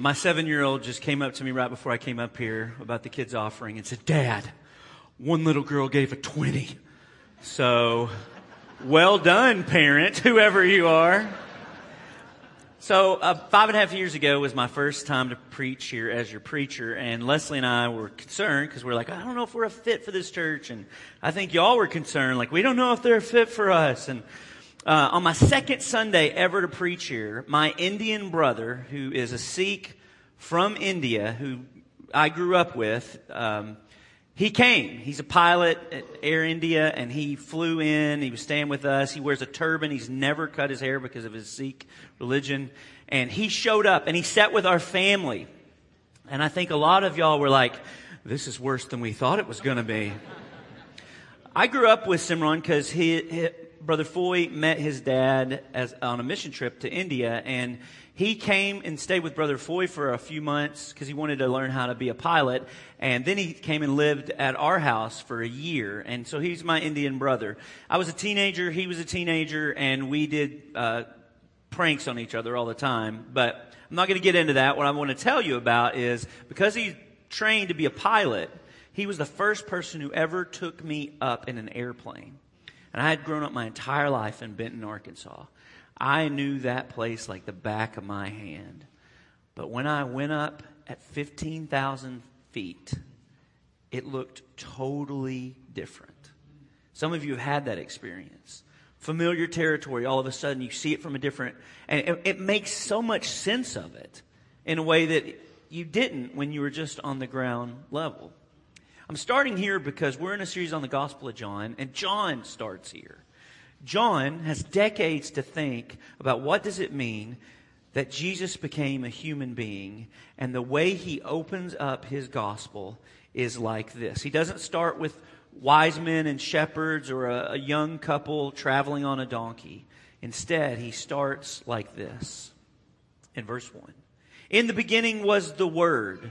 My seven year old just came up to me right before I came up here about the kids' offering and said, Dad, one little girl gave a 20. So, well done, parent, whoever you are. So, uh, five and a half years ago was my first time to preach here as your preacher, and Leslie and I were concerned because we're like, I don't know if we're a fit for this church, and I think y'all were concerned, like, we don't know if they're a fit for us. And uh, on my second Sunday ever to preach here, my Indian brother, who is a Sikh from India, who I grew up with, um, he came. He's a pilot at Air India, and he flew in. He was staying with us. He wears a turban. He's never cut his hair because of his Sikh religion. And he showed up, and he sat with our family. And I think a lot of y'all were like, this is worse than we thought it was going to be. I grew up with Simran because he, he, Brother Foy met his dad as, on a mission trip to India, and he came and stayed with Brother Foy for a few months because he wanted to learn how to be a pilot. And then he came and lived at our house for a year. And so he's my Indian brother. I was a teenager. He was a teenager and we did, uh, pranks on each other all the time. But I'm not going to get into that. What I want to tell you about is because he's trained to be a pilot, he was the first person who ever took me up in an airplane. And I had grown up my entire life in Benton, Arkansas. I knew that place like the back of my hand. But when I went up at 15,000 feet, it looked totally different. Some of you have had that experience. Familiar territory, all of a sudden you see it from a different, and it, it makes so much sense of it in a way that you didn't when you were just on the ground level. I'm starting here because we're in a series on the Gospel of John, and John starts here. John has decades to think about what does it mean that Jesus became a human being and the way he opens up his gospel is like this. He doesn't start with wise men and shepherds or a, a young couple traveling on a donkey. Instead, he starts like this in verse 1. In the beginning was the Word,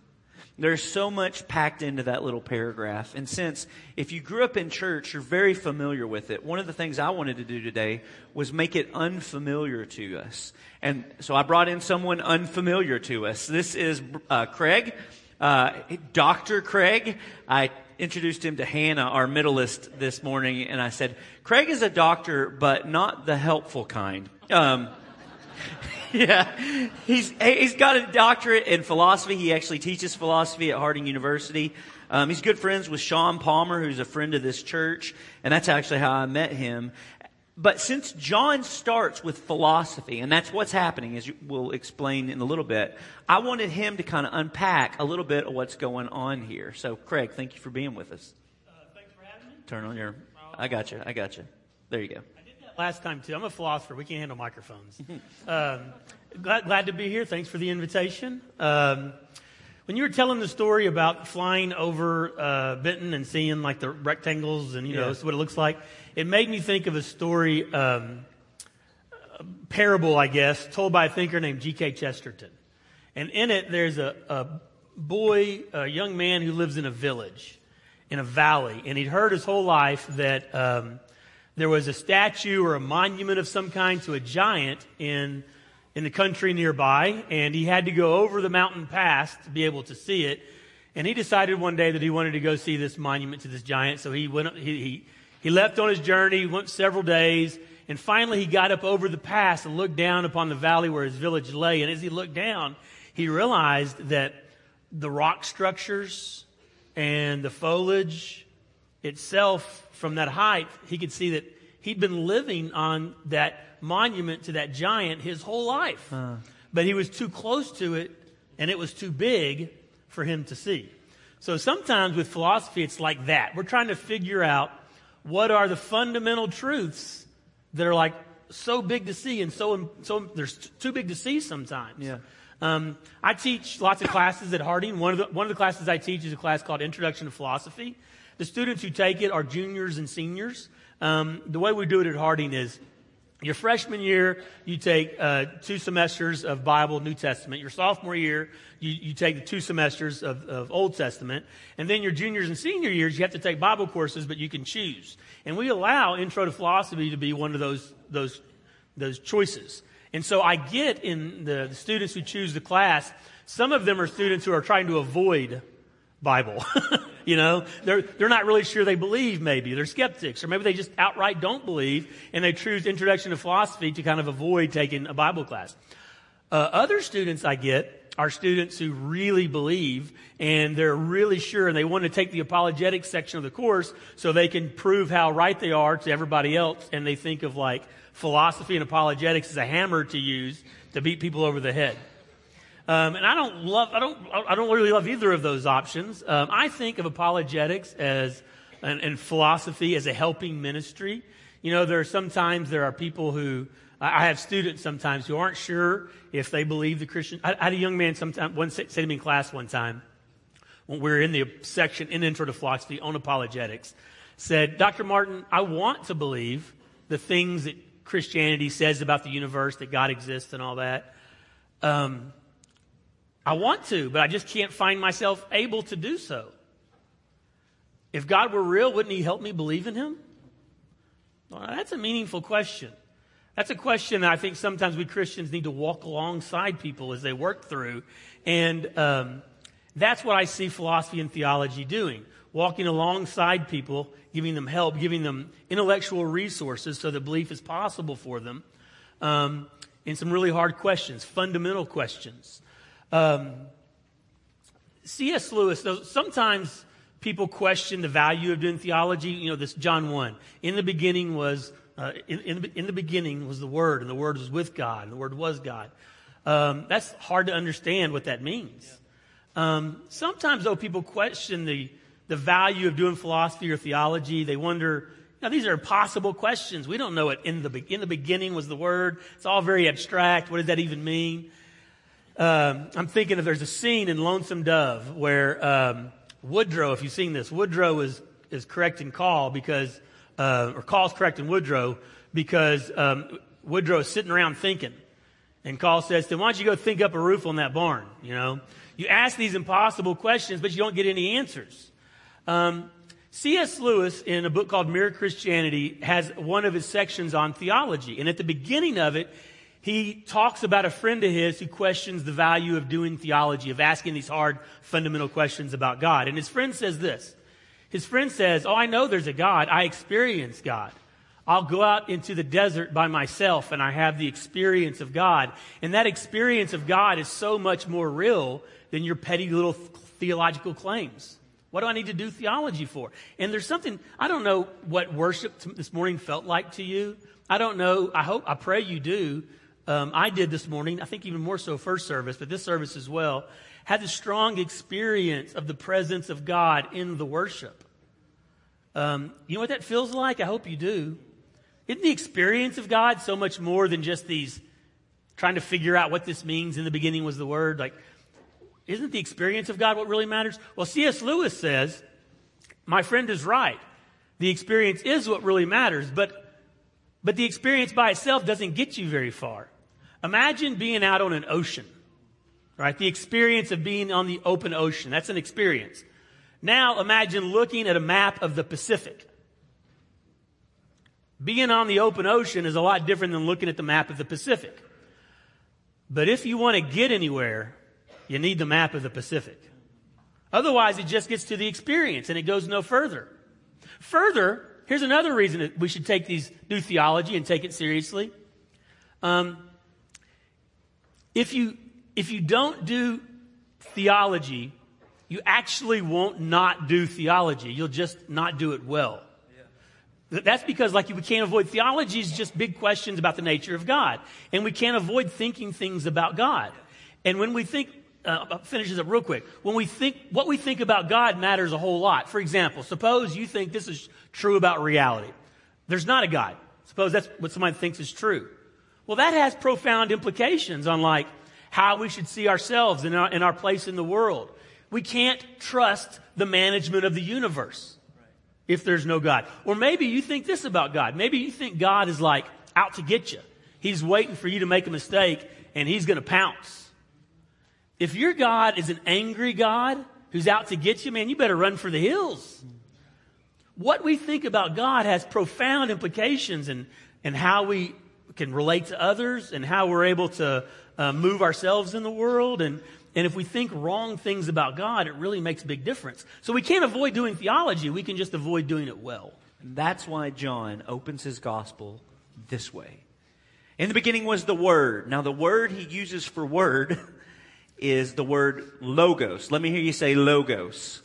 There's so much packed into that little paragraph. And since if you grew up in church, you're very familiar with it. One of the things I wanted to do today was make it unfamiliar to us. And so I brought in someone unfamiliar to us. This is uh, Craig, uh, Dr. Craig. I introduced him to Hannah, our middleist, this morning, and I said, Craig is a doctor, but not the helpful kind. Um, yeah. He's, he's got a doctorate in philosophy. He actually teaches philosophy at Harding University. Um, he's good friends with Sean Palmer, who's a friend of this church, and that's actually how I met him. But since John starts with philosophy, and that's what's happening, as we'll explain in a little bit, I wanted him to kind of unpack a little bit of what's going on here. So, Craig, thank you for being with us. Uh, thanks for having me. Turn on your. I got you. I got you. There you go last time too. I'm a philosopher. We can't handle microphones. um, glad, glad, to be here. Thanks for the invitation. Um, when you were telling the story about flying over uh, Benton and seeing like the rectangles and you know what it looks like, it made me think of a story, um, a parable, I guess, told by a thinker named G.K. Chesterton. And in it, there's a, a boy, a young man who lives in a village, in a valley, and he'd heard his whole life that um, there was a statue or a monument of some kind to a giant in, in the country nearby, and he had to go over the mountain pass to be able to see it. And he decided one day that he wanted to go see this monument to this giant, so he went, he, he, he left on his journey, went several days, and finally he got up over the pass and looked down upon the valley where his village lay. And as he looked down, he realized that the rock structures and the foliage itself from that height, he could see that he'd been living on that monument to that giant his whole life. But he was too close to it and it was too big for him to see. So sometimes with philosophy, it's like that. We're trying to figure out what are the fundamental truths that are like so big to see and so, so they're too big to see sometimes. Yeah. Um, I teach lots of classes at Harding. One of the one of the classes I teach is a class called Introduction to Philosophy. The students who take it are juniors and seniors. Um, the way we do it at Harding is your freshman year, you take uh, two semesters of Bible, New Testament. Your sophomore year, you, you take the two semesters of, of Old Testament. And then your juniors and senior years, you have to take Bible courses, but you can choose. And we allow Intro to Philosophy to be one of those, those, those choices. And so I get in the, the students who choose the class, some of them are students who are trying to avoid Bible. you know, they're, they're not really sure they believe maybe. They're skeptics or maybe they just outright don't believe and they choose introduction to philosophy to kind of avoid taking a Bible class. Uh, other students I get are students who really believe and they're really sure and they want to take the apologetic section of the course so they can prove how right they are to everybody else and they think of like philosophy and apologetics as a hammer to use to beat people over the head. Um, and I don't love, I don't, I don't really love either of those options. Um, I think of apologetics as, and, and, philosophy as a helping ministry. You know, there are sometimes there are people who, I have students sometimes who aren't sure if they believe the Christian. I, I had a young man sometime, one say to me in class one time, when we were in the section in Intro to Philosophy on apologetics, said, Dr. Martin, I want to believe the things that Christianity says about the universe, that God exists and all that. Um, I want to, but I just can't find myself able to do so. If God were real, wouldn't He help me believe in Him? Well, that's a meaningful question. That's a question that I think sometimes we Christians need to walk alongside people as they work through. And um, that's what I see philosophy and theology doing walking alongside people, giving them help, giving them intellectual resources so that belief is possible for them um, in some really hard questions, fundamental questions. Um, C.S. Lewis, sometimes people question the value of doing theology. You know, this John 1. In the beginning was, uh, in, in, the, in, the, beginning was the Word, and the Word was with God, and the Word was God. Um, that's hard to understand what that means. Um, sometimes, though, people question the, the value of doing philosophy or theology. They wonder, now these are impossible questions. We don't know it in the, in the beginning was the Word. It's all very abstract. What does that even mean? Um, I'm thinking if there's a scene in Lonesome Dove where um, Woodrow, if you've seen this, Woodrow is is correcting Call because, uh, or Call's correcting Woodrow because um, Woodrow is sitting around thinking, and Call says him, "Why don't you go think up a roof on that barn?" You know, you ask these impossible questions, but you don't get any answers. Um, C.S. Lewis, in a book called Mere Christianity, has one of his sections on theology, and at the beginning of it, he talks about a friend of his who questions the value of doing theology, of asking these hard fundamental questions about God. And his friend says this. His friend says, Oh, I know there's a God. I experience God. I'll go out into the desert by myself and I have the experience of God. And that experience of God is so much more real than your petty little theological claims. What do I need to do theology for? And there's something, I don't know what worship this morning felt like to you. I don't know. I hope, I pray you do um, I did this morning, I think even more so first service, but this service as well, had a strong experience of the presence of God in the worship. Um, you know what that feels like? I hope you do. Isn't the experience of God so much more than just these trying to figure out what this means? In the beginning was the Word. Like, isn't the experience of God what really matters? Well, C.S. Lewis says, my friend is right. The experience is what really matters, but but the experience by itself doesn't get you very far. Imagine being out on an ocean, right? The experience of being on the open ocean. That's an experience. Now imagine looking at a map of the Pacific. Being on the open ocean is a lot different than looking at the map of the Pacific. But if you want to get anywhere, you need the map of the Pacific. Otherwise, it just gets to the experience and it goes no further. Further, Here's another reason that we should take these, new theology and take it seriously. Um, if you, if you don't do theology, you actually won't not do theology. You'll just not do it well. That's because, like, we can't avoid theology is just big questions about the nature of God. And we can't avoid thinking things about God. And when we think, uh, finishes up real quick. When we think, what we think about God matters a whole lot. For example, suppose you think this is true about reality. There's not a God. Suppose that's what somebody thinks is true. Well, that has profound implications on like how we should see ourselves in our, in our place in the world. We can't trust the management of the universe. if there's no God. Or maybe you think this about God. Maybe you think God is like out to get you. He's waiting for you to make a mistake and he's going to pounce. If your God is an angry God who's out to get you, man, you better run for the hills. What we think about God has profound implications in, in how we can relate to others and how we're able to uh, move ourselves in the world. And, and if we think wrong things about God, it really makes a big difference. So we can't avoid doing theology. We can just avoid doing it well. And that's why John opens his gospel this way. In the beginning was the Word. Now, the word he uses for word is the word logos. Let me hear you say logos.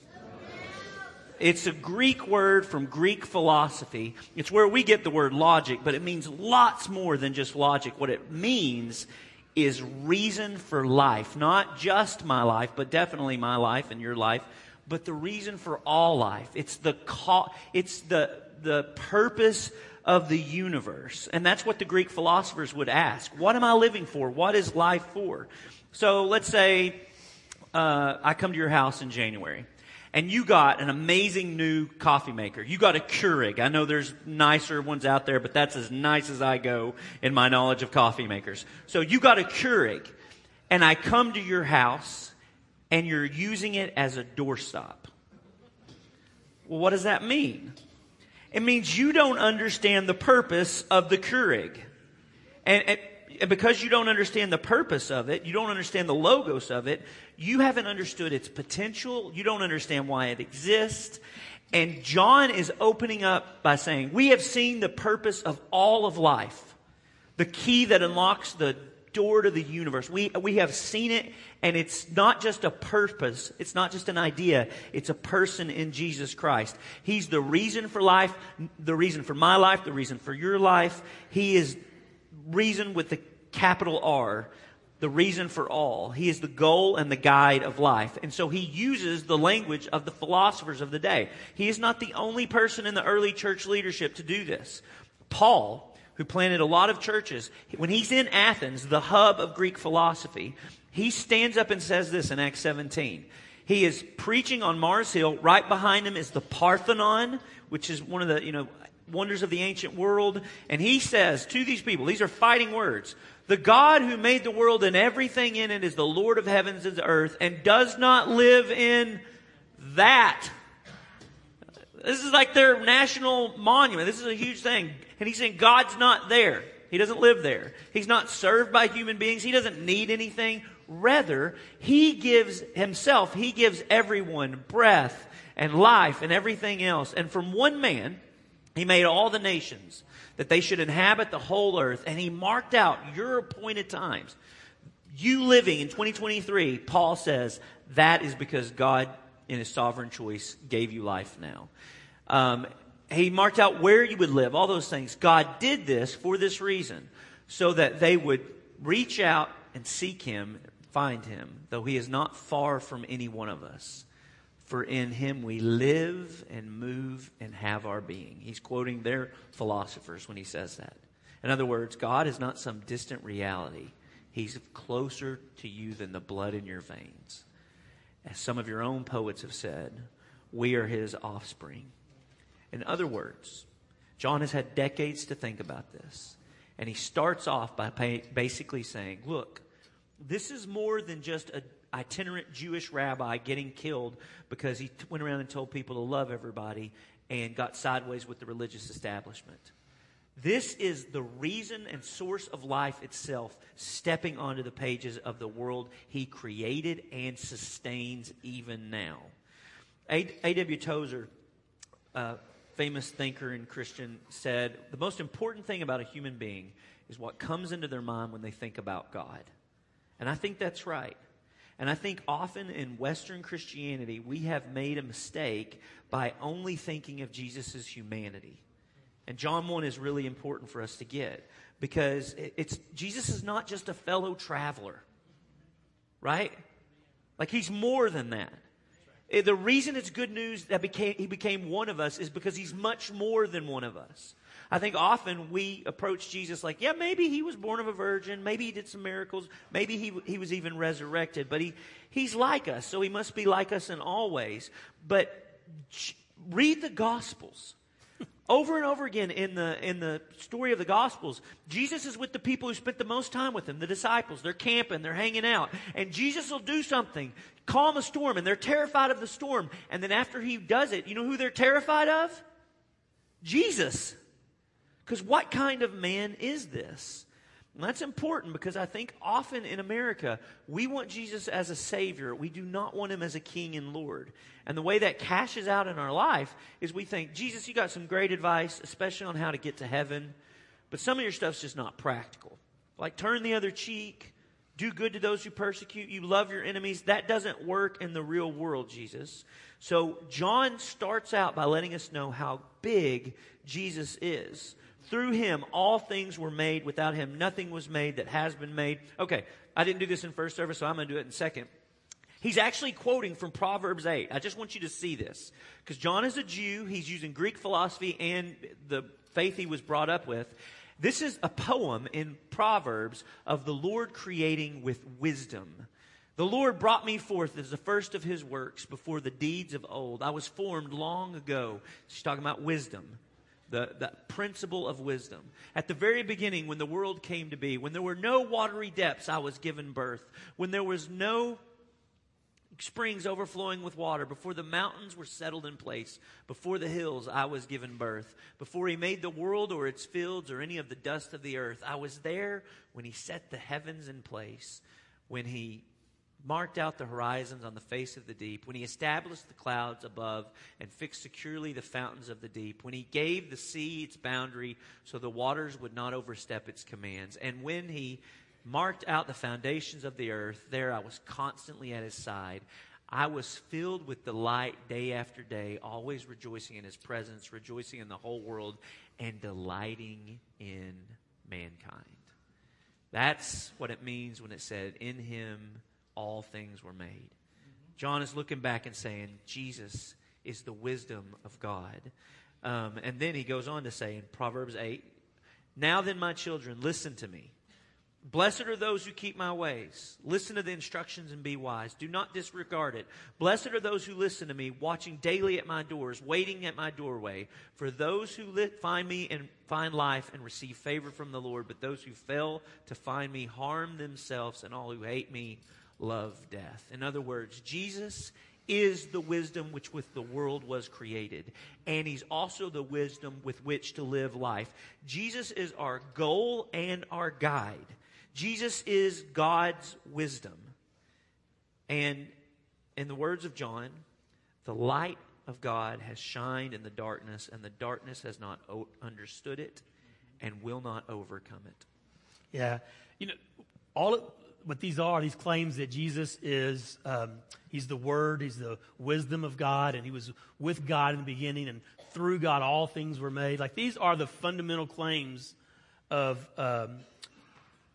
It's a Greek word from Greek philosophy. It's where we get the word logic, but it means lots more than just logic. What it means is reason for life. Not just my life, but definitely my life and your life, but the reason for all life. It's the co- it's the the purpose of the universe. And that's what the Greek philosophers would ask. What am I living for? What is life for? So let's say uh, I come to your house in January and you got an amazing new coffee maker. You got a Keurig. I know there's nicer ones out there, but that's as nice as I go in my knowledge of coffee makers. So you got a Keurig, and I come to your house, and you're using it as a doorstop. Well, what does that mean? It means you don't understand the purpose of the Keurig. And, and because you don't understand the purpose of it, you don't understand the logos of it, you haven't understood its potential, you don't understand why it exists. And John is opening up by saying, We have seen the purpose of all of life, the key that unlocks the door to the universe. We, we have seen it, and it's not just a purpose, it's not just an idea, it's a person in Jesus Christ. He's the reason for life, the reason for my life, the reason for your life. He is reason with the capital R, the reason for all. He is the goal and the guide of life. And so he uses the language of the philosophers of the day. He is not the only person in the early church leadership to do this. Paul, who planted a lot of churches, when he's in Athens, the hub of Greek philosophy, he stands up and says this in Acts 17. He is preaching on Mars Hill. Right behind him is the Parthenon, which is one of the, you know, wonders of the ancient world. And he says to these people, these are fighting words, the God who made the world and everything in it is the Lord of heavens and earth and does not live in that. This is like their national monument. This is a huge thing. And he's saying God's not there. He doesn't live there. He's not served by human beings. He doesn't need anything. Rather, he gives himself, he gives everyone breath and life and everything else. And from one man, he made all the nations that they should inhabit the whole earth, and he marked out your appointed times. You living in 2023, Paul says, that is because God, in his sovereign choice, gave you life now. Um, he marked out where you would live, all those things. God did this for this reason, so that they would reach out and seek him, find him, though he is not far from any one of us. For in him we live and move and have our being. He's quoting their philosophers when he says that. In other words, God is not some distant reality. He's closer to you than the blood in your veins. As some of your own poets have said, we are his offspring. In other words, John has had decades to think about this. And he starts off by basically saying, look, this is more than just a itinerant Jewish rabbi getting killed because he went around and told people to love everybody and got sideways with the religious establishment. This is the reason and source of life itself, stepping onto the pages of the world he created and sustains even now. A.W. Tozer, a famous thinker and Christian, said the most important thing about a human being is what comes into their mind when they think about God. And I think that's right. And I think often in Western Christianity, we have made a mistake by only thinking of Jesus' humanity. And John 1 is really important for us to get because it's Jesus is not just a fellow traveler, right? Like he's more than that. Eh, the reason it's good news that became, he became one of us is because he's much more than one of us. I think often we approach Jesus like, yeah, maybe he was born of a virgin, maybe he did some miracles, maybe he, he was even resurrected, but he, he's like us, so he must be like us in all ways. But read the Gospels. Over and over again in the, in the story of the Gospels, Jesus is with the people who spent the most time with him, the disciples. They're camping, they're hanging out. And Jesus will do something, calm a storm, and they're terrified of the storm. And then after he does it, you know who they're terrified of? Jesus. Because what kind of man is this? And that's important because I think often in America, we want Jesus as a Savior. We do not want Him as a King and Lord. And the way that cashes out in our life is we think, Jesus, you got some great advice, especially on how to get to heaven, but some of your stuff's just not practical. Like turn the other cheek, do good to those who persecute you, love your enemies. That doesn't work in the real world, Jesus. So John starts out by letting us know how big Jesus is. Through him, all things were made. Without him, nothing was made that has been made. Okay, I didn't do this in first service, so I'm going to do it in second. He's actually quoting from Proverbs 8. I just want you to see this. Because John is a Jew, he's using Greek philosophy and the faith he was brought up with. This is a poem in Proverbs of the Lord creating with wisdom. The Lord brought me forth as the first of his works before the deeds of old. I was formed long ago. She's talking about wisdom the, the principle of wisdom. At the very beginning, when the world came to be, when there were no watery depths, I was given birth. When there was no springs overflowing with water, before the mountains were settled in place, before the hills, I was given birth. Before he made the world or its fields or any of the dust of the earth, I was there when he set the heavens in place, when he marked out the horizons on the face of the deep, when he established the clouds above and fixed securely the fountains of the deep, when he gave the sea its boundary so the waters would not overstep its commands, and when he marked out the foundations of the earth, there I was constantly at his side. I was filled with delight day after day, always rejoicing in his presence, rejoicing in the whole world, and delighting in mankind. That's what it means when it said, In him all things were made. John is looking back and saying, Jesus is the wisdom of God. Um, and then he goes on to say in Proverbs 8, Now then, my children, listen to me. Blessed are those who keep my ways. Listen to the instructions and be wise. Do not disregard it. Blessed are those who listen to me, watching daily at my doors, waiting at my doorway. For those who find me and find life and receive favor from the Lord, but those who fail to find me harm themselves, and all who hate me love death. In other words, Jesus is the wisdom which with the world was created. And he's also the wisdom with which to live life. Jesus is our goal and our guide. Jesus is God's wisdom. And in the words of John, the light of God has shined in the darkness, and the darkness has not o- understood it and will not overcome it. Yeah. You know, all what these are, these claims that Jesus is, um, he's the Word, he's the wisdom of God, and he was with God in the beginning, and through God all things were made. Like these are the fundamental claims of, um,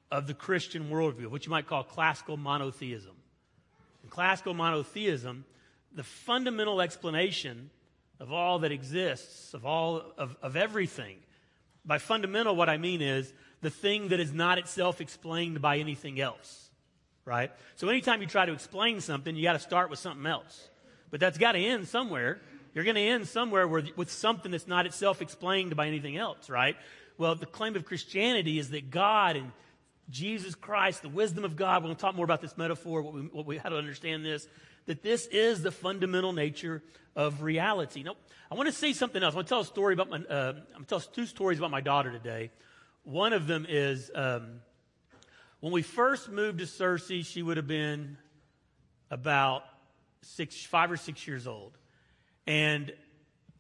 of the Christian worldview, what you might call classical monotheism. In classical monotheism, the fundamental explanation of all that exists, of all of, of everything. By fundamental, what I mean is the thing that is not itself explained by anything else. Right? So anytime you try to explain something, you got to start with something else. But that's got to end somewhere. You're going to end somewhere where, with something that's not itself explained by anything else, right? Well, the claim of Christianity is that God and Jesus Christ, the wisdom of God, we're going to talk more about this metaphor, what we, what we, how to understand this, that this is the fundamental nature of reality. Now, I want to say something else. I want to tell a story about my, uh, I'm going to tell two stories about my daughter today. One of them is um, when we first moved to Searcy, she would have been about six, five or six years old. And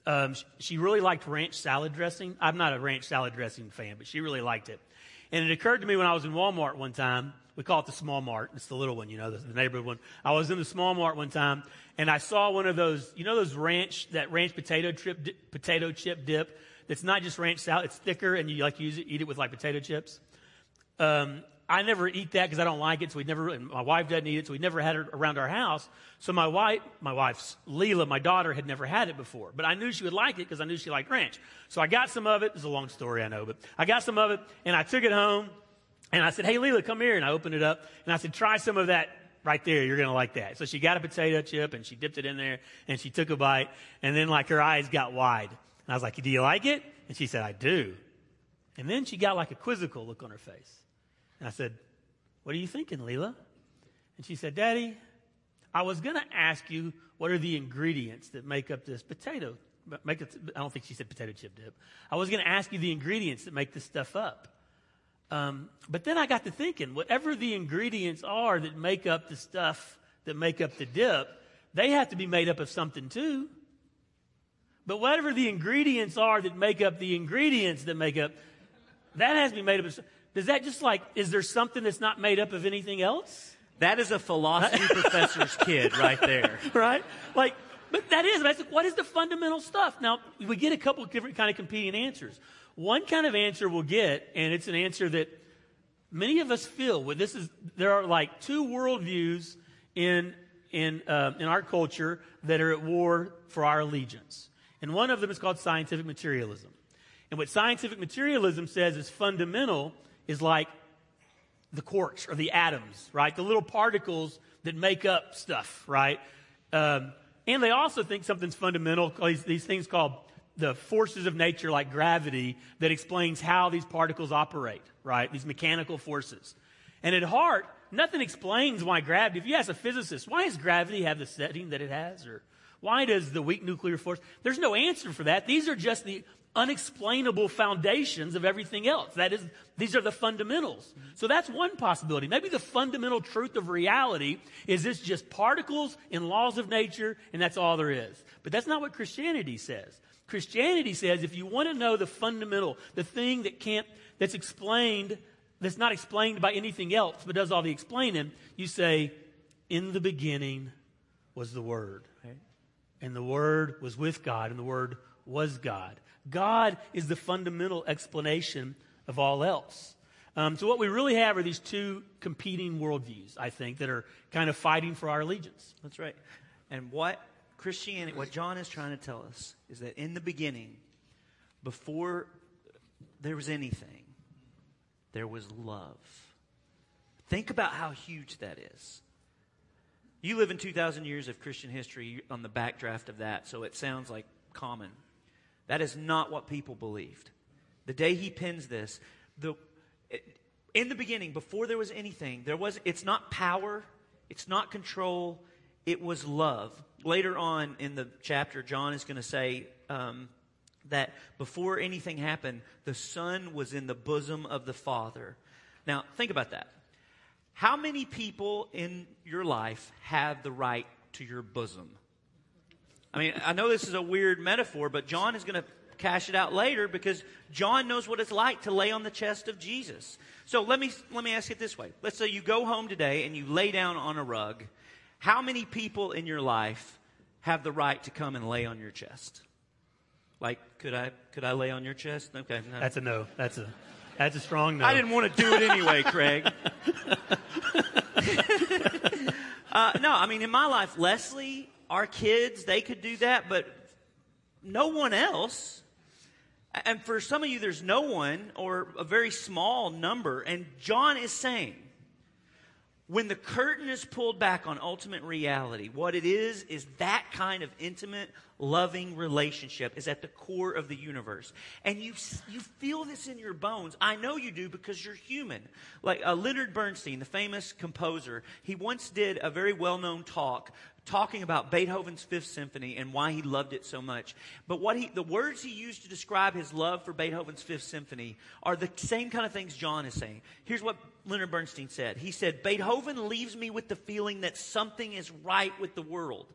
um, she really liked ranch salad dressing. I'm not a ranch salad dressing fan, but she really liked it. And it occurred to me when I was in Walmart one time, we call it the small mart. It's the little one, you know, the, the, neighborhood one. I was in the small mart one time and I saw one of those, you know, those ranch, that ranch potato chip, potato chip dip that's not just ranch salad, it's thicker and you like use it, eat it with like potato chips. Um, I never eat that because I don't like it. So we never, my wife doesn't eat it. So we never had it around our house. So my wife, my wife's Leela, my daughter had never had it before, but I knew she would like it because I knew she liked ranch. So I got some of it. It's a long story, I know, but I got some of it and I took it home and I said, Hey, Leela, come here. And I opened it up and I said, try some of that right there. You're to like that. So she got a potato chip and she dipped it in there and she took a bite and then like her eyes got wide. I was like, do you like it? And she said, I do. And then she got like a quizzical look on her face. And I said, what are you thinking, Leela? And she said, Daddy, I was going to ask you what are the ingredients that make up this potato. Make it, I don't think she said potato chip dip. I was going to ask you the ingredients that make this stuff up. Um, but then I got to thinking, whatever the ingredients are that make up the stuff that make up the dip, they have to be made up of something too. But whatever the ingredients are that make up the ingredients that make up, that has to be made up of. Does that just like, is there something that's not made up of anything else? That is a philosophy professor's kid right there. Right? Like, but that is, that's, what is the fundamental stuff? Now, we get a couple of different kind of competing answers. One kind of answer we'll get, and it's an answer that many of us feel. Well, this is there are like two worldviews in in uh, in our culture that are at war for our allegiance, and one of them is called scientific materialism. And what scientific materialism says is fundamental is like the quarks or the atoms, right? The little particles that make up stuff, right? Um, and they also think something's fundamental. These, these things called the forces of nature like gravity that explains how these particles operate, right? These mechanical forces. And at heart, nothing explains why gravity, if you ask a physicist, why does gravity have the setting that it has? Or why does the weak nuclear force? There's no answer for that. These are just the unexplainable foundations of everything else. That is, these are the fundamentals. So that's one possibility. Maybe the fundamental truth of reality is it's just particles and laws of nature, and that's all there is. But that's not what Christianity says. Christianity says if you want to know the fundamental, the thing that can't, that's explained, that's not explained by anything else, but does all the explaining, you say, in the beginning was the Word. And the Word was with God, and the Word was God. God is the fundamental explanation of all else. Um, so what we really have are these two competing worldviews, I think, that are kind of fighting for our allegiance. That's right. And what Christianity, what John is trying to tell us is that in the beginning, before there was anything, there was love. Think about how huge that is. You live in 2,000 years of Christian history on the backdraft of that, so it sounds like common. That is not what people believed. The day he pins this, the, in the beginning, before there was anything, there was, it's not power, it's not control, it was love. Later on in the chapter, John is going to say um, that before anything happened, the Son was in the bosom of the Father. Now, think about that. How many people in your life have the right to your bosom? I mean, I know this is a weird metaphor, but John is going to cash it out later because John knows what it's like to lay on the chest of Jesus. So let me, let me ask it this way. Let's say you go home today and you lay down on a rug how many people in your life have the right to come and lay on your chest? Like, could I could I lay on your chest? Okay, no. that's a no. That's a that's a strong no. I didn't want to do it anyway, Craig. uh, no, I mean in my life, Leslie, our kids, they could do that, but no one else. And for some of you, there's no one or a very small number. And John is saying when the curtain is pulled back on ultimate reality, what it is, is that kind of intimate, loving relationship is at the core of the universe. And you, you feel this in your bones. I know you do because you're human. Like uh, Leonard Bernstein, the famous composer, he once did a very well known talk talking about Beethoven's Fifth Symphony and why he loved it so much. But what he, the words he used to describe his love for Beethoven's Fifth Symphony are the same kind of things John is saying. Here's what Leonard Bernstein said. He said, Beethoven leaves me with the feeling that something is right with the world.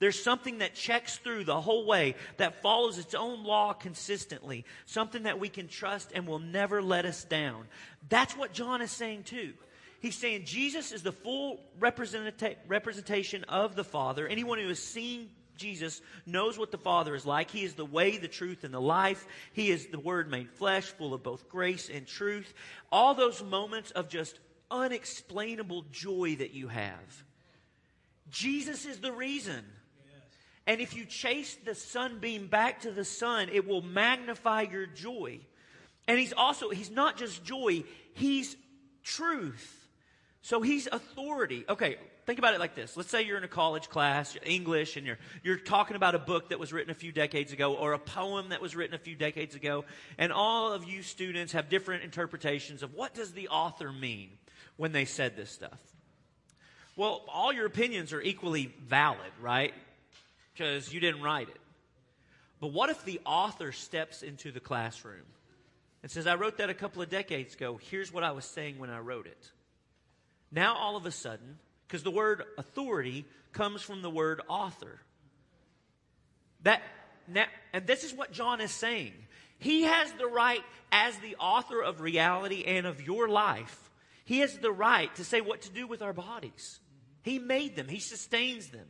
There's something that checks through the whole way, that follows its own law consistently, something that we can trust and will never let us down. That's what John is saying too. He's saying Jesus is the full representa- representation of the Father. Anyone who has seen Jesus knows what the Father is like. He is the way, the truth, and the life. He is the Word made flesh, full of both grace and truth. All those moments of just unexplainable joy that you have. Jesus is the reason. And if you chase the sunbeam back to the sun, it will magnify your joy. And he's also, he's not just joy, he's truth. So he's authority. Okay, think about it like this. Let's say you're in a college class, English, and you're, you're talking about a book that was written a few decades ago or a poem that was written a few decades ago, and all of you students have different interpretations of what does the author mean when they said this stuff. Well, all your opinions are equally valid, right? Because you didn't write it. But what if the author steps into the classroom and says, I wrote that a couple of decades ago. Here's what I was saying when I wrote it. Now, all of a sudden, because the word authority comes from the word author. That, now, and this is what John is saying. He has the right, as the author of reality and of your life, he has the right to say what to do with our bodies. He made them, he sustains them.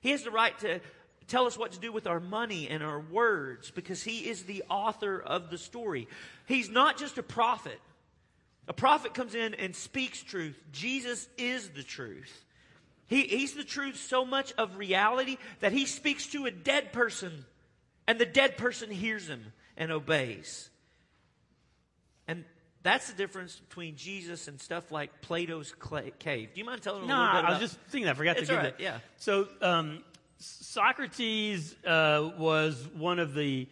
He has the right to tell us what to do with our money and our words because he is the author of the story. He's not just a prophet. A prophet comes in and speaks truth. Jesus is the truth. He, he's the truth so much of reality that he speaks to a dead person and the dead person hears him and obeys. And that's the difference between Jesus and stuff like Plato's cave. Do you mind telling no, a little bit No, I was just thinking that. I forgot It's to give right, that. yeah. So um, Socrates uh, was one of the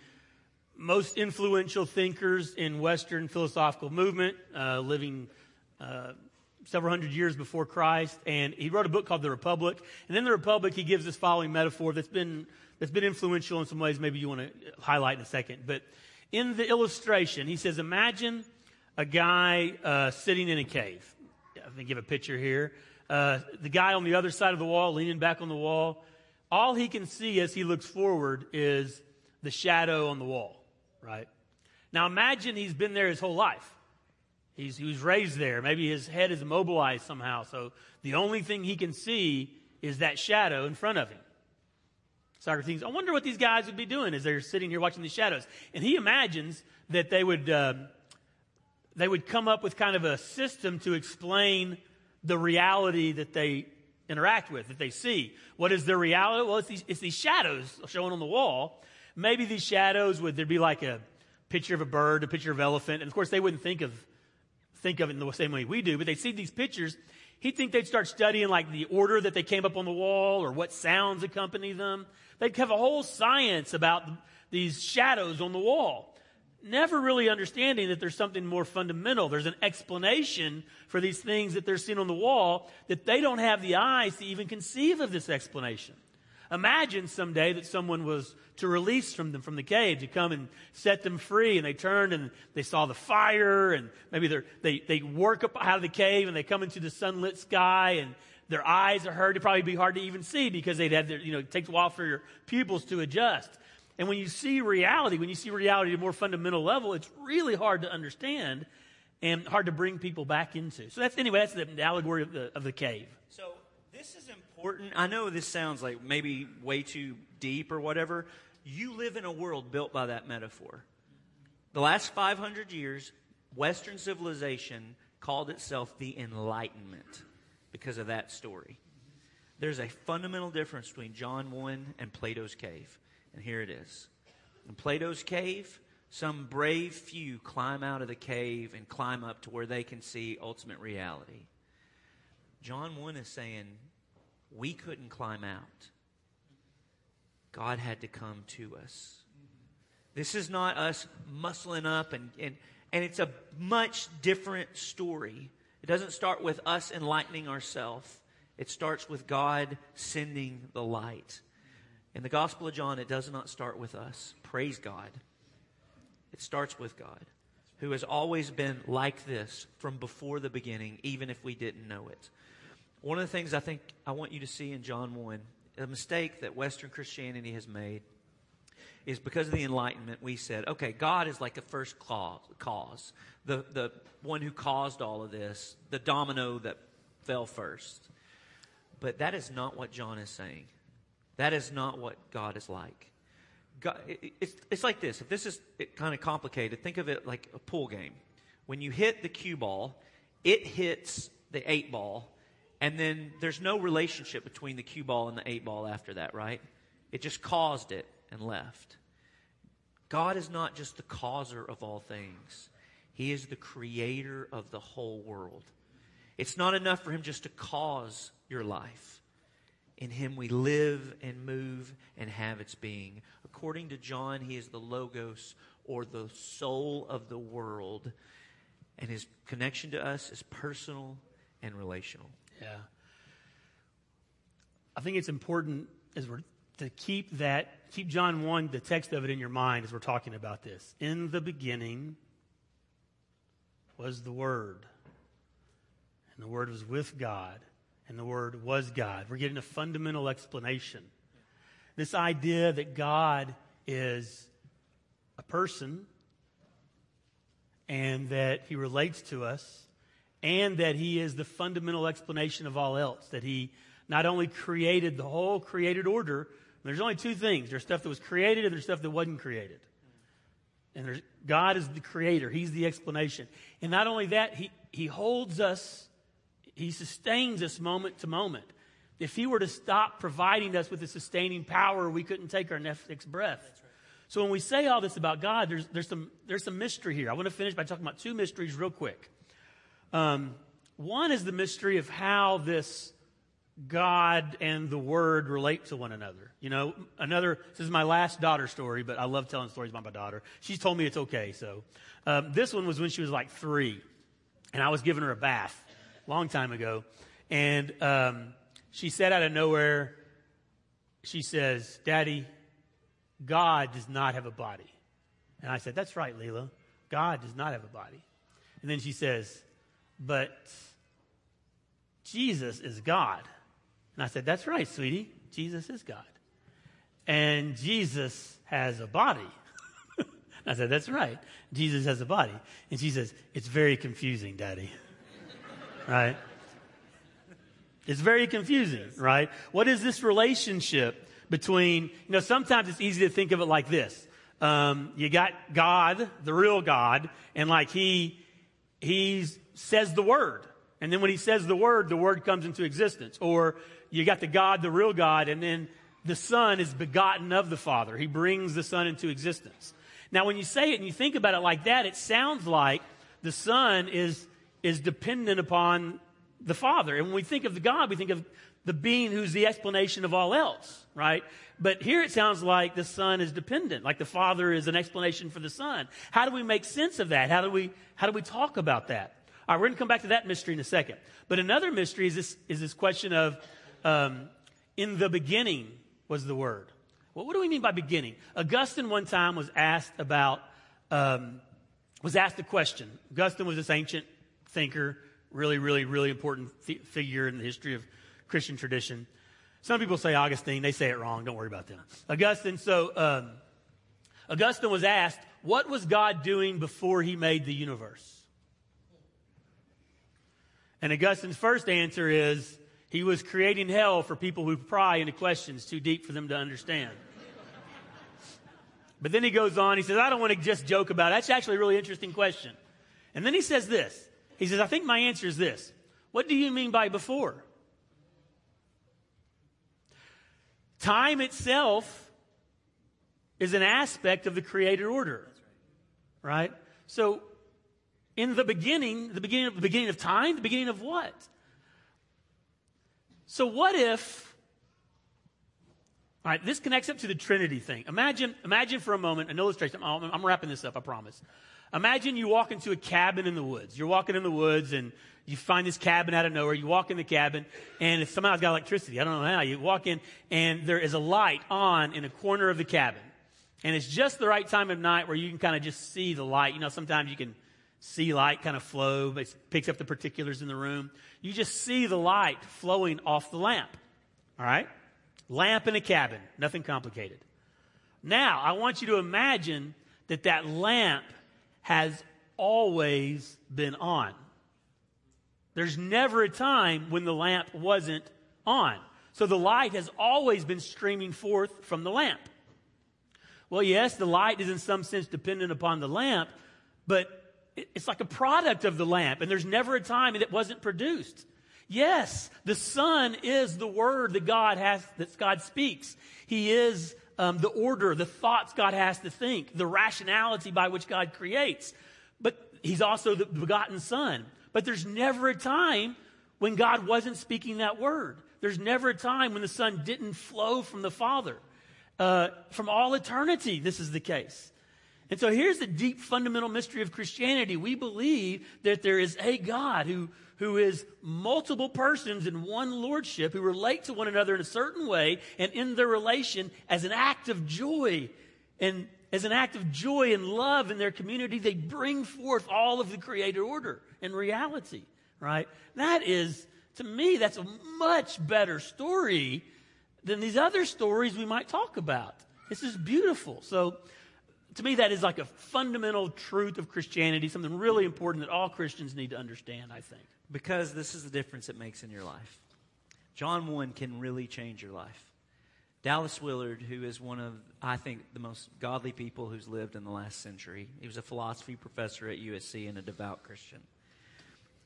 most influential thinkers in Western philosophical movement, uh, living uh, several hundred years before Christ, and he wrote a book called The Republic. And in The Republic, he gives this following metaphor that's been that's been influential in some ways. Maybe you want to highlight in a second, but in the illustration, he says, "Imagine a guy uh, sitting in a cave." I think you have a picture here. Uh, the guy on the other side of the wall, leaning back on the wall, all he can see as he looks forward is the shadow on the wall right? Now imagine he's been there his whole life. He's, he was raised there. Maybe his head is immobilized somehow. So the only thing he can see is that shadow in front of him. Socrates, I wonder what these guys would be doing as they're sitting here watching these shadows. And he imagines that they would, uh, they would come up with kind of a system to explain the reality that they interact with, that they see. What is their reality? Well, it's these, it's these shadows showing on the wall. Maybe these shadows would there be like a picture of a bird, a picture of elephant, and of course they wouldn't think of think of it in the same way we do, but they see these pictures. He'd think they'd start studying like the order that they came up on the wall or what sounds accompany them. They'd have a whole science about these shadows on the wall. Never really understanding that there's something more fundamental. There's an explanation for these things that they're seeing on the wall that they don't have the eyes to even conceive of this explanation. Imagine someday that someone was to release from them from the cave, to come and set them free, and they turned and they saw the fire, and maybe they they work up out of the cave and they come into the sunlit sky, and their eyes are hurt. It'd probably be hard to even see because they'd have their, you know, it takes a while for your pupils to adjust. And when you see reality, when you see reality at a more fundamental level, it's really hard to understand and hard to bring people back into. So that's anyway, that's the allegory of the of the cave. So this is important. I know this sounds like maybe way too deep or whatever. You live in a world built by that metaphor. The last 500 years, Western civilization called itself the Enlightenment because of that story. There's a fundamental difference between John 1 and Plato's cave. And here it is. In Plato's cave, some brave few climb out of the cave and climb up to where they can see ultimate reality. John 1 is saying we couldn't climb out. God had to come to us. This is not us muscling up, and, and, and it's a much different story. It doesn't start with us enlightening ourselves, it starts with God sending the light. In the Gospel of John, it does not start with us. Praise God. It starts with God, who has always been like this from before the beginning, even if we didn't know it. One of the things I think I want you to see in John 1 a mistake that Western Christianity has made is because of the Enlightenment, we said, okay, God is like a first cause, the, the one who caused all of this, the domino that fell first. But that is not what John is saying. That is not what God is like. God, it, it's, it's like this. If this is kind of complicated, think of it like a pool game. When you hit the cue ball, it hits the eight ball, and then there's no relationship between the cue ball and the eight ball after that, right? It just caused it and left. God is not just the causer of all things, He is the creator of the whole world. It's not enough for Him just to cause your life. In Him we live and move and have its being. According to John, He is the Logos or the soul of the world. And His connection to us is personal and relational. Yeah. I think it's important as we're to keep that, keep John 1, the text of it in your mind as we're talking about this. In the beginning was the Word, and the Word was with God, and the Word was God. We're getting a fundamental explanation. This idea that God is a person, and that He relates to us, and that He is the fundamental explanation of all else, that He not only created the whole created order, there's only two things. There's stuff that was created and there's stuff that wasn't created. And there's, God is the creator. He's the explanation. And not only that, he, he holds us, He sustains us moment to moment. If He were to stop providing us with the sustaining power, we couldn't take our next breath. Right. So when we say all this about God, there's, there's, some, there's some mystery here. I want to finish by talking about two mysteries real quick. Um, one is the mystery of how this God and the Word relate to one another. You know, another, this is my last daughter story, but I love telling stories about my daughter. She's told me it's okay, so. Um, this one was when she was like three, and I was giving her a bath long time ago. And um, she said out of nowhere, she says, Daddy, God does not have a body. And I said, That's right, Leela. God does not have a body. And then she says, But Jesus is God. And I said, That's right, sweetie. Jesus is God. And Jesus has a body. I said, That's right. Jesus has a body. And she says, It's very confusing, Daddy. right? It's very confusing, right? What is this relationship between, you know, sometimes it's easy to think of it like this. Um, you got God, the real God, and like he, he says the word. And then when he says the word, the word comes into existence. Or you got the God, the real God, and then the Son is begotten of the Father. He brings the Son into existence. Now, when you say it and you think about it like that, it sounds like the Son is, is dependent upon the Father. And when we think of the God, we think of the being who's the explanation of all else, right? But here it sounds like the Son is dependent, like the Father is an explanation for the Son. How do we make sense of that? How do we, how do we talk about that? All right, we're going to come back to that mystery in a second. But another mystery is this, is this question of um, in the beginning was the Word. Well, what do we mean by beginning? Augustine one time was asked about, um, was asked a question. Augustine was this ancient thinker, really, really, really important figure in the history of Christian tradition. Some people say Augustine, they say it wrong. Don't worry about them. Augustine, so um, Augustine was asked, what was God doing before he made the universe? And Augustine's first answer is, he was creating hell for people who pry into questions too deep for them to understand. But then he goes on, he says, I don't want to just joke about it. That's actually a really interesting question. And then he says this. He says, I think my answer is this. What do you mean by before? Time itself is an aspect of the created order. Right? So, in the beginning, the beginning of the beginning of time, the beginning of what? So, what if, all right, this connects up to the Trinity thing. Imagine, imagine for a moment an illustration. I'm, I'm wrapping this up, I promise. Imagine you walk into a cabin in the woods. You're walking in the woods and you find this cabin out of nowhere. You walk in the cabin and it's somehow it's got electricity. I don't know how. You walk in and there is a light on in a corner of the cabin. And it's just the right time of night where you can kind of just see the light. You know, sometimes you can see light kind of flow, it picks up the particulars in the room. You just see the light flowing off the lamp. All right? Lamp in a cabin, nothing complicated. Now, I want you to imagine that that lamp has always been on. There's never a time when the lamp wasn't on. So the light has always been streaming forth from the lamp. Well, yes, the light is in some sense dependent upon the lamp, but it's like a product of the lamp, and there's never a time that it wasn't produced. Yes, the Son is the word that God has, that God speaks. He is um, the order, the thoughts God has to think, the rationality by which God creates. But He's also the begotten Son. But there's never a time when God wasn't speaking that word. There's never a time when the Son didn't flow from the Father. Uh, from all eternity, this is the case. And so here's the deep fundamental mystery of Christianity. We believe that there is a God who, who is multiple persons in one lordship who relate to one another in a certain way and in their relation as an act of joy and as an act of joy and love in their community, they bring forth all of the created order and reality, right? That is, to me, that's a much better story than these other stories we might talk about. This is beautiful. So, to me, that is like a fundamental truth of Christianity, something really important that all Christians need to understand, I think. Because this is the difference it makes in your life. John 1 can really change your life. Dallas Willard, who is one of, I think, the most godly people who's lived in the last century, he was a philosophy professor at USC and a devout Christian.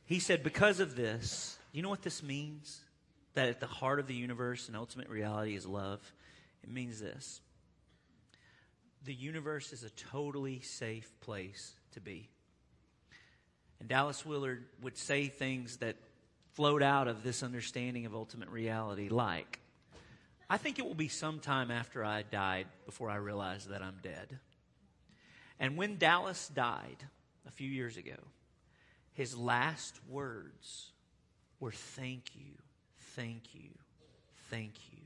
He said, Because of this, you know what this means? That at the heart of the universe and ultimate reality is love. It means this the universe is a totally safe place to be. And Dallas Willard would say things that flowed out of this understanding of ultimate reality, like, I think it will be some time after I died before I realize that I'm dead. And when Dallas died a few years ago, his last words were thank you, thank you, thank you.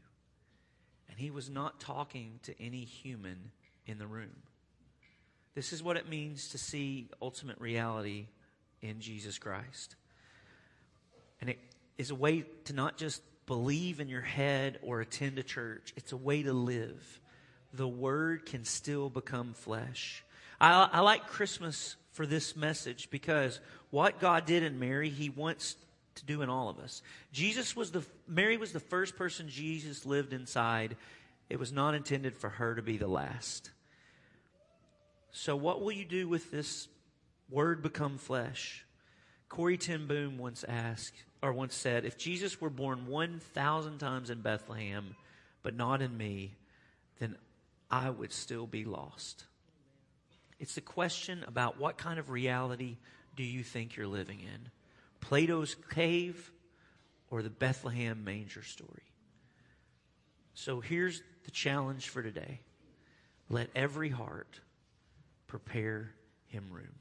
And he was not talking to any human in the room. This is what it means to see ultimate reality in Jesus Christ. And it is a way to not just believe in your head or attend a church. It's a way to live. The word can still become flesh. I, I like Christmas for this message because what God did in Mary, He wants to do in all of us. Jesus was the, Mary was the first person Jesus lived inside. It was not intended for her to be the last. So, what will you do with this word become flesh? Corrie ten Boom once asked, or once said, if Jesus were born 1,000 times in Bethlehem, but not in me, then I would still be lost. It's a question about what kind of reality do you think you're living in? Plato's cave or the Bethlehem manger story? So here's the challenge for today let every heart prepare him room.